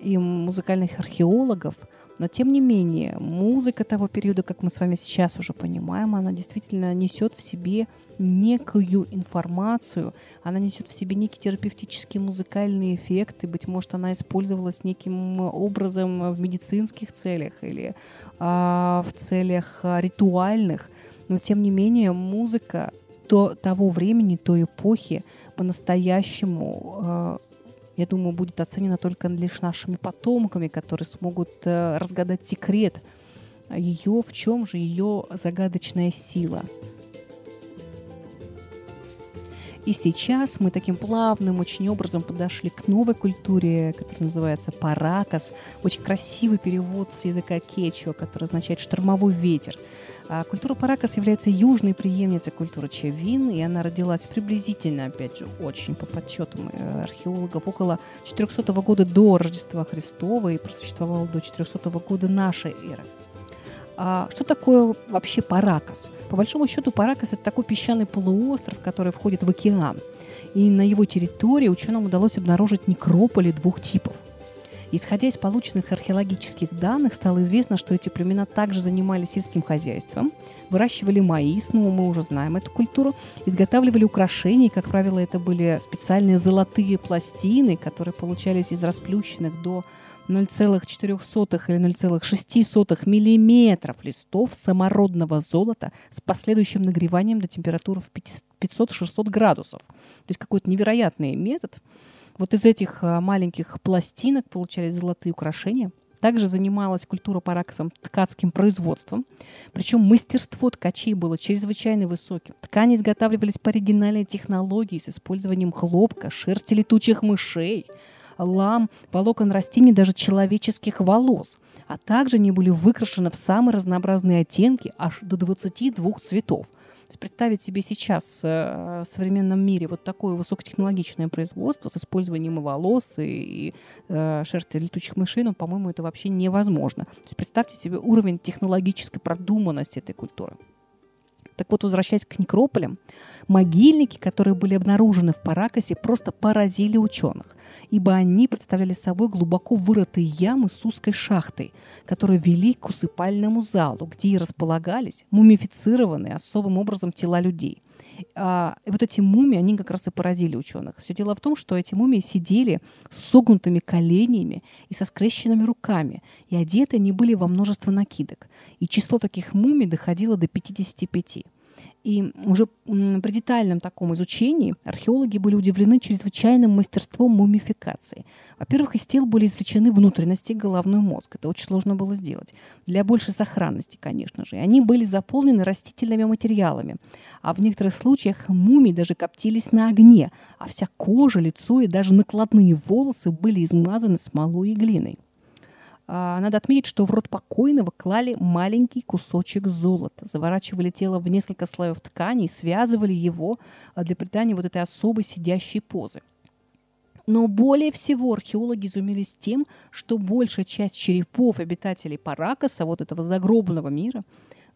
Speaker 1: и музыкальных археологов – но тем не менее, музыка того периода, как мы с вами сейчас уже понимаем, она действительно несет в себе некую информацию, она несет в себе некие терапевтические музыкальные эффекты, быть может, она использовалась неким образом в медицинских целях или а, в целях а, ритуальных, но тем не менее музыка до того времени, той эпохи по-настоящему а, я думаю, будет оценена только лишь нашими потомками, которые смогут э, разгадать секрет ее, в чем же ее загадочная сила. И сейчас мы таким плавным очень образом подошли к новой культуре, которая называется паракас. Очень красивый перевод с языка кечуа, который означает «штормовой ветер». А культура Паракас является южной преемницей культуры Чавин, и она родилась приблизительно, опять же, очень по подсчетам э, археологов, около 400 года до Рождества Христова и просуществовала до 400 года нашей эры. А что такое вообще Паракас? По большому счету, Паракас – это такой песчаный полуостров, который входит в океан. И на его территории ученым удалось обнаружить некрополи двух типов – Исходя из полученных археологических данных, стало известно, что эти племена также занимались сельским хозяйством, выращивали маис, ну, мы уже знаем эту культуру, изготавливали украшения, как правило, это были специальные золотые пластины, которые получались из расплющенных до 0,04 или 0,06 миллиметров листов самородного золота с последующим нагреванием до температуры в 500-600 градусов. То есть какой-то невероятный метод – Вот из этих а, маленьких пластинок получались золотые украшения. Также занималась культура параксом ткацким производством. Причем мастерство ткачей было чрезвычайно высоким. Ткани изготавливались по оригинальной технологии с использованием хлопка, шерсти летучих мышей, лам, волокон растений, даже человеческих волос. А также они были выкрашены в самые разнообразные оттенки, аж до 22 цветов – представить себе сейчас э, в современном мире вот такое высокотехнологичное производство с использованием волос, и, и э, шерсти летучих мышей, ну, по-моему, это вообще невозможно. То есть представьте себе уровень технологической продуманности этой культуры. Так вот, возвращаясь к некрополям, могильники, которые были обнаружены в Паракасе, просто поразили ученых, ибо они представляли собой глубоко вырытые ямы с узкой шахтой, которые вели к усыпальному залу, где и располагались мумифицированные особым образом тела людей. А, и вот эти мумии, они как раз и поразили ученых. Все дело в том, что эти мумии сидели с согнутыми коленями и со скрещенными руками, и одеты они были во множество накидок. И число таких мумий доходило до 55. И уже при детальном таком изучении археологи были удивлены чрезвычайным мастерством мумификации. Во-первых, из тел были извлечены внутренности головной мозг. Это очень сложно было сделать. Для большей сохранности, конечно же. И они были заполнены растительными материалами. А в некоторых случаях мумии даже коптились на огне, а вся кожа, лицо и даже накладные волосы были измазаны смолой и глиной. А, надо отметить, что в рот покойного клали маленький кусочек золота, заворачивали тело в несколько слоев ткани и связывали его а, для придания вот этой особой сидящей позы. Но более всего археологи изумились тем, что большая часть черепов обитателей Паракаса, вот этого загробного мира,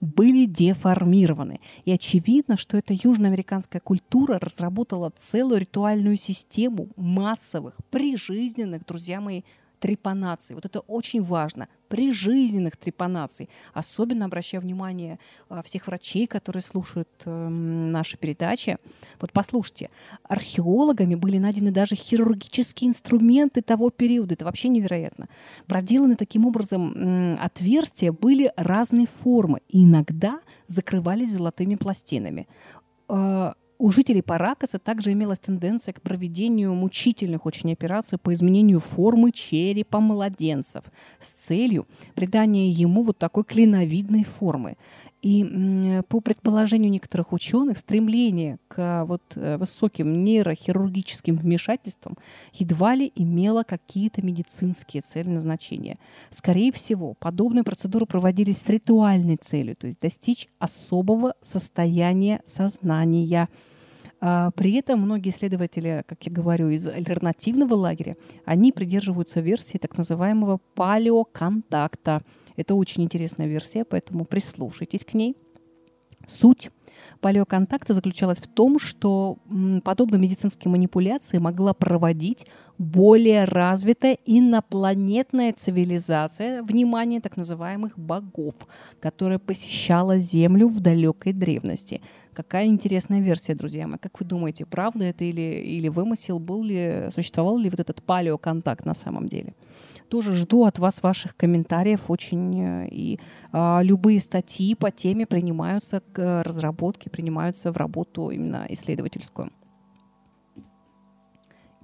Speaker 1: были деформированы. И очевидно, что эта южноамериканская культура разработала целую ритуальную систему массовых, прижизненных, друзья мои, трепанаций. Вот это очень важно. При жизненных трепанаций. Особенно обращая внимание а, всех врачей, которые слушают э, наши передачи. Вот послушайте, археологами были найдены даже хирургические инструменты того периода. Это вообще невероятно. Проделаны таким образом отверстия были разной формы. И иногда закрывались золотыми пластинами. Э, у жителей Паракаса также имелась тенденция к проведению мучительных очень операций по изменению формы черепа младенцев с целью придания ему вот такой клиновидной формы. И по предположению некоторых ученых, стремление к вот э, высоким нейрохирургическим вмешательствам едва ли имело какие-то медицинские цели назначения. Скорее всего, подобные процедуры проводились с ритуальной целью, то есть достичь особого состояния сознания – при этом многие исследователи, как я говорю, из альтернативного лагеря, они придерживаются версии так называемого палеоконтакта. Это очень интересная версия, поэтому прислушайтесь к ней. Суть палеоконтакта заключалась в том, что подобные медицинские манипуляции могла проводить более развитая инопланетная цивилизация, внимание, так называемых богов, которая посещала Землю в далекой древности. Какая интересная версия, друзья мои. Как вы думаете, правда это или, или вымысел? Был ли, существовал ли вот этот палеоконтакт на самом деле? Тоже жду от вас ваших комментариев очень. Э, и а, любые статьи по теме принимаются к разработке, принимаются в работу именно исследовательскую.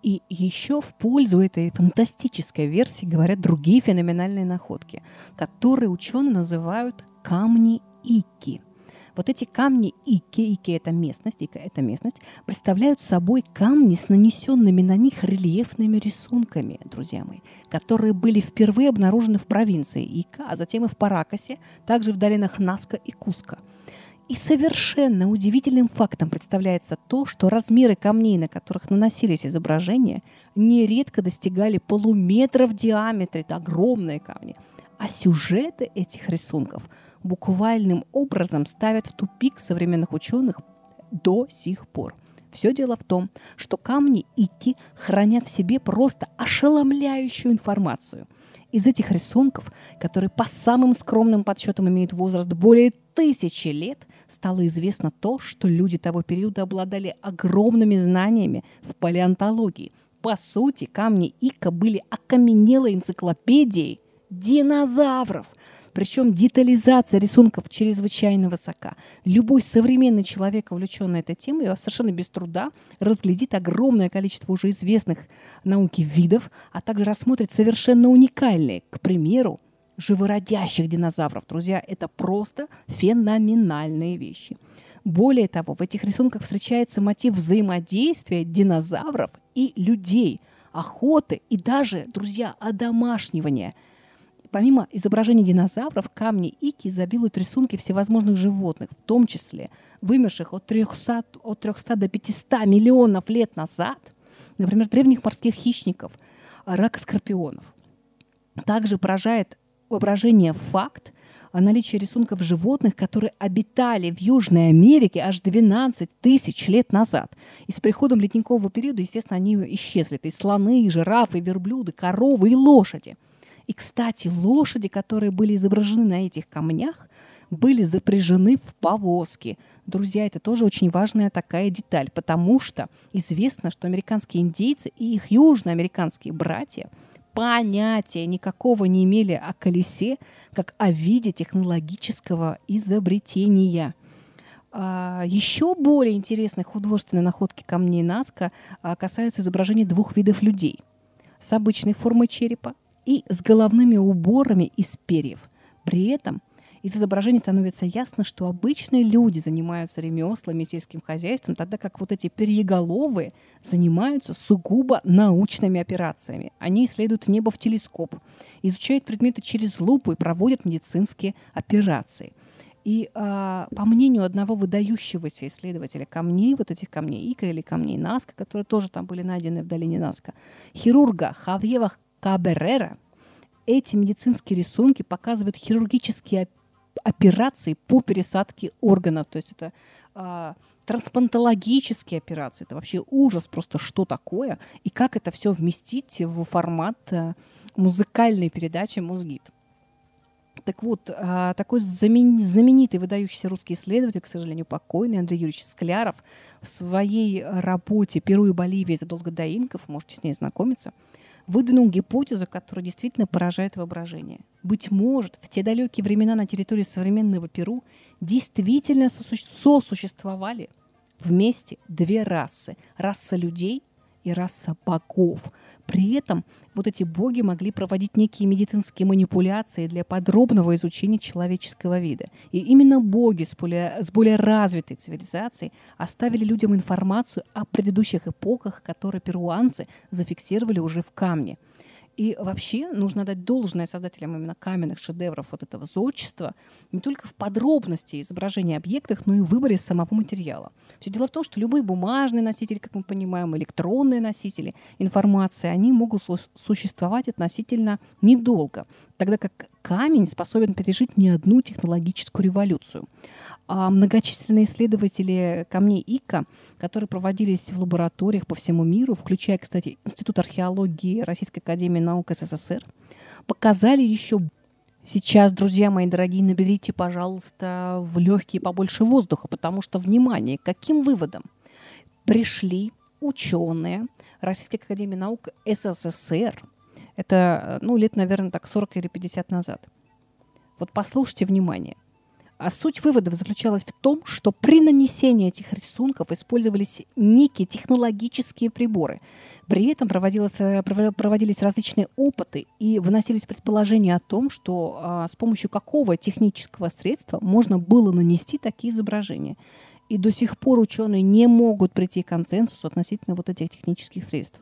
Speaker 1: И еще в пользу этой фантастической версии говорят другие феноменальные находки, которые ученые называют камни Ики – вот эти камни Ики, Ики это местность, Ика это местность, представляют собой камни с нанесенными на них рельефными рисунками, друзья мои, которые были впервые обнаружены в провинции Ика, а затем и в Паракасе, также в долинах Наска и Куска. И совершенно удивительным фактом представляется то, что размеры камней, на которых наносились изображения, нередко достигали полуметра в диаметре. Это огромные камни. А сюжеты этих рисунков – буквальным образом ставят в тупик современных ученых до сих пор. Все дело в том, что камни Ики хранят в себе просто ошеломляющую информацию. Из этих рисунков, которые по самым скромным подсчетам имеют возраст более тысячи лет, стало известно то, что люди того периода обладали огромными знаниями в палеонтологии. По сути, камни Ика были окаменелой энциклопедией динозавров – Причем детализация рисунков чрезвычайно высока. Любой современный человек, увлеченный этой темой, совершенно без труда разглядит огромное количество уже известных науки видов, а также рассмотрит совершенно уникальные, к примеру, живородящих динозавров. Друзья, это просто феноменальные вещи. Более того, в этих рисунках встречается мотив взаимодействия динозавров и людей, охоты и даже, друзья, одомашнивания. Помимо изображений динозавров, камни Ики изобилуют рисунки всевозможных животных, в том числе вымерших от 300, от 300 до 500 миллионов лет назад, например, древних морских хищников, ракоскорпионов. Также поражает воображение факт о наличии рисунков животных, которые обитали в Южной Америке аж 12 тысяч лет назад. И с приходом ледникового периода, естественно, они исчезли. Это и слоны, и жирафы, и верблюды, коровы и лошади. И, кстати, лошади, которые были изображены на этих камнях, были запряжены в повозки. Друзья, это тоже очень важная такая деталь, потому что известно, что американские индейцы и их южноамериканские братья – понятия никакого не имели о колесе, как о виде технологического изобретения. А, еще более интересные художественные находки камней Наска а, касаются изображения двух видов людей с обычной формой черепа и с головными уборами из перьев. При этом – из изображений становится ясно, что обычные люди занимаются ремеслами, сельским хозяйством, тогда как вот эти перьеголовые занимаются сугубо научными операциями. Они исследуют небо в телескоп, изучают предметы через лупу и проводят медицинские операции. И э, по мнению одного выдающегося исследователя камней, вот этих камней Ика или камней Наска, которые тоже там были найдены в долине Наска, хирурга Хавьева Каберера, эти медицинские рисунки показывают хирургические операции по пересадке органов. То есть это а, трансплантологические операции. Это вообще ужас просто, что такое и как это все вместить в формат а, музыкальной передачи «Музгид». Так вот, а, такой знаменитый, выдающийся русский исследователь, к сожалению, покойный Андрей Юрьевич Скляров, в своей работе «Перу и Боливия задолго до инков», можете с ней знакомиться – выдвинул гипотезу, которая действительно поражает воображение. Быть может, в те далекие времена на территории современного Перу действительно сосуществовали вместе две расы. Раса людей и раса богов. При этом вот эти боги могли проводить некие медицинские манипуляции для подробного изучения человеческого вида. И именно боги с более, с более развитой цивилизацией оставили людям информацию о предыдущих эпохах, которые перуанцы зафиксировали уже в камне – и вообще нужно дать должное создателям именно каменных шедевров вот этого зодчества не только в подробности изображения объектов, но и в выборе самого материала. Все дело в том, что любые бумажные носители, как мы понимаем, электронные носители информации, они могут существовать относительно недолго, тогда как камень способен пережить не одну технологическую революцию. А многочисленные исследователи камней ИКа, которые проводились в лабораториях по всему миру, включая, кстати, Институт археологии Российской Академии Наук СССР, показали еще Сейчас, друзья мои дорогие, наберите, пожалуйста, в легкие побольше воздуха, потому что, внимание, каким выводом пришли ученые Российской Академии Наук СССР, это, ну, лет, наверное, так 40 или 50 назад. Вот послушайте внимание. А суть выводов заключалась в том, что при нанесении этих рисунков использовались некие технологические приборы. При этом э, проводились различные опыты и выносились предположения о том, что а, с помощью какого технического средства можно было нанести такие изображения. И до сих пор ученые не могут прийти к консенсусу относительно вот этих технических средств.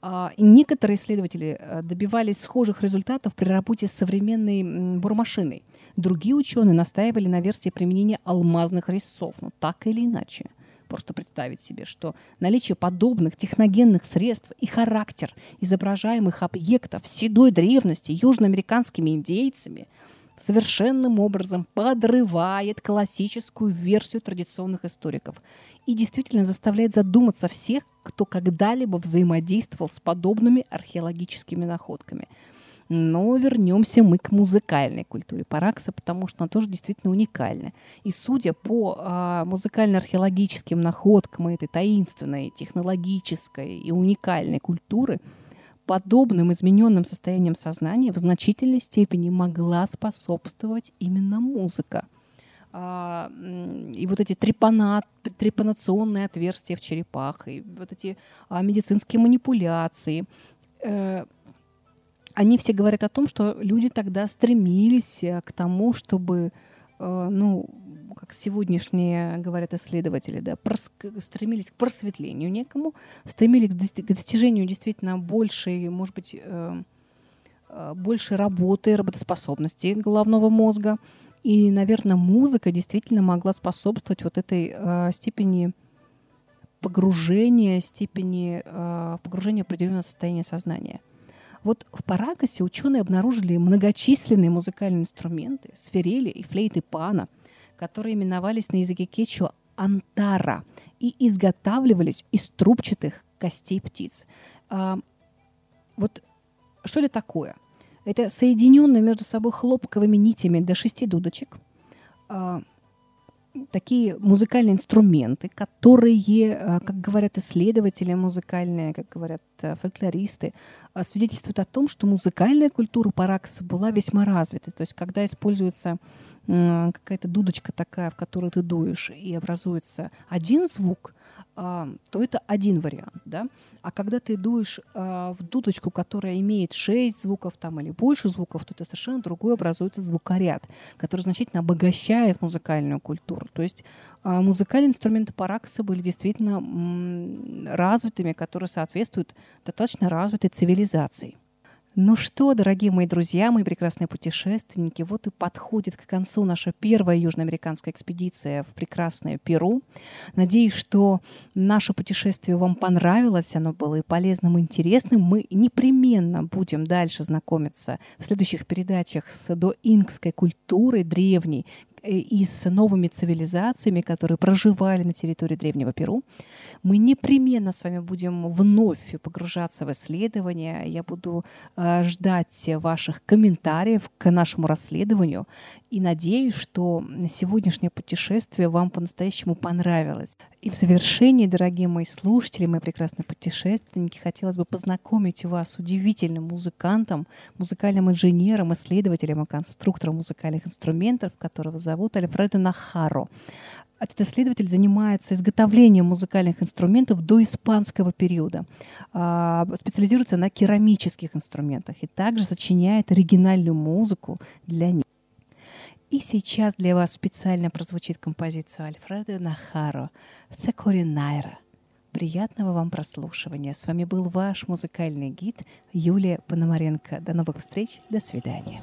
Speaker 1: А, некоторые исследователи э, добивались схожих результатов при работе с современной бормашиной. Другие ученые настаивали на версии применения алмазных резцов. Ну, так или иначе. Просто представить себе, что наличие подобных техногенных средств и характер изображаемых объектов седой древности южноамериканскими индейцами совершенным образом подрывает классическую версию традиционных историков и действительно заставляет задуматься всех, кто когда-либо взаимодействовал с подобными археологическими находками. Но вернемся мы к музыкальной культуре Паракса, потому что она тоже действительно уникальна. И судя по а, музыкально-археологическим находкам этой таинственной, технологической и уникальной культуры, подобным измененным состоянием сознания в значительной степени могла способствовать именно музыка. А, и вот эти трепана, трепанационные отверстия в черепах, и вот эти а, медицинские манипуляции, э, они все говорят о том, что люди тогда стремились э, к тому, чтобы, э, ну, как сегодняшние говорят исследователи, да, прос, стремились к просветлению некому, стремились к, достижению действительно большей, может быть, э, э, больше работы, работоспособности головного мозга. И, наверное, музыка действительно могла способствовать вот этой э, степени погружения, степени э, погружения в определенное состояние сознания. Вот в Паракасе ученые обнаружили многочисленные музыкальные инструменты, свирели и флейты пана, которые именовались на языке кечуа антара и изготавливались из трубчатых костей птиц. А, вот что это такое? Это соединенные между собой хлопковыми нитями до шести дудочек. А, такие музыкальные инструменты, которые, а, как говорят исследователи музыкальные, как говорят а, фольклористы, свидетельствуют о том, что музыкальная культура Паракса была весьма развита. То есть, когда используется какая-то дудочка такая, в которую ты дуешь, и образуется один звук, а, то это один вариант, да. А когда ты дуешь а, в дудочку, которая имеет 6 звуков там или больше звуков, то это совершенно другой образуется звукоряд, который значительно обогащает музыкальную культуру. То есть а, музыкальные инструменты паракса были действительно развитыми, которые соответствуют достаточно развитой цивилизации. Ну что, дорогие мои друзья, мои прекрасные путешественники, вот и подходит к концу наша первая южноамериканская экспедиция в прекрасное Перу. Надеюсь, что наше путешествие вам понравилось, оно было и полезным, и интересным. Мы непременно будем дальше знакомиться в следующих передачах с доинкской культурой древней, и с новыми цивилизациями, которые проживали на территории Древнего Перу. Мы непременно с вами будем вновь погружаться в исследования. Я буду э, ждать ваших комментариев к нашему расследованию и надеюсь, что сегодняшнее путешествие вам по-настоящему понравилось. И в завершении, дорогие мои слушатели, мои прекрасные путешественники, хотелось бы познакомить вас с удивительным музыкантом, музыкальным инженером, исследователем и конструктором музыкальных инструментов, которого зовут Альфредо Нахаро. Этот исследователь занимается изготовлением музыкальных инструментов до испанского периода, а, специализируется на керамических инструментах и также сочиняет оригинальную музыку для них. И сейчас для вас специально прозвучит композиция Альфреда Нахаро «Секори Найра». Приятного вам прослушивания. С вами был ваш музыкальный гид Юлия Пономаренко. До новых встреч. До свидания.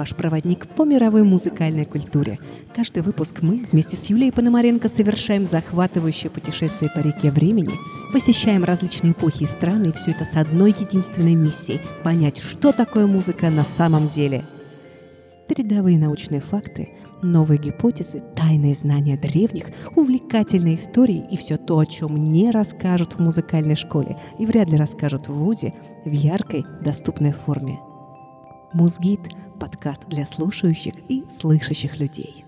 Speaker 1: ваш проводник по мировой музыкальной культуре. Каждый выпуск мы вместе с Юлией Пономаренко совершаем захватывающее путешествие по реке времени, посещаем различные эпохи и страны, и все это с одной единственной миссией – понять, что такое музыка на самом деле. Передовые научные факты, новые гипотезы, тайные знания древних, увлекательные истории и все то, о чем не расскажут в музыкальной школе и вряд ли расскажут в ВУЗе в яркой, доступной форме – Музгид – подкаст для слушающих и слышащих людей.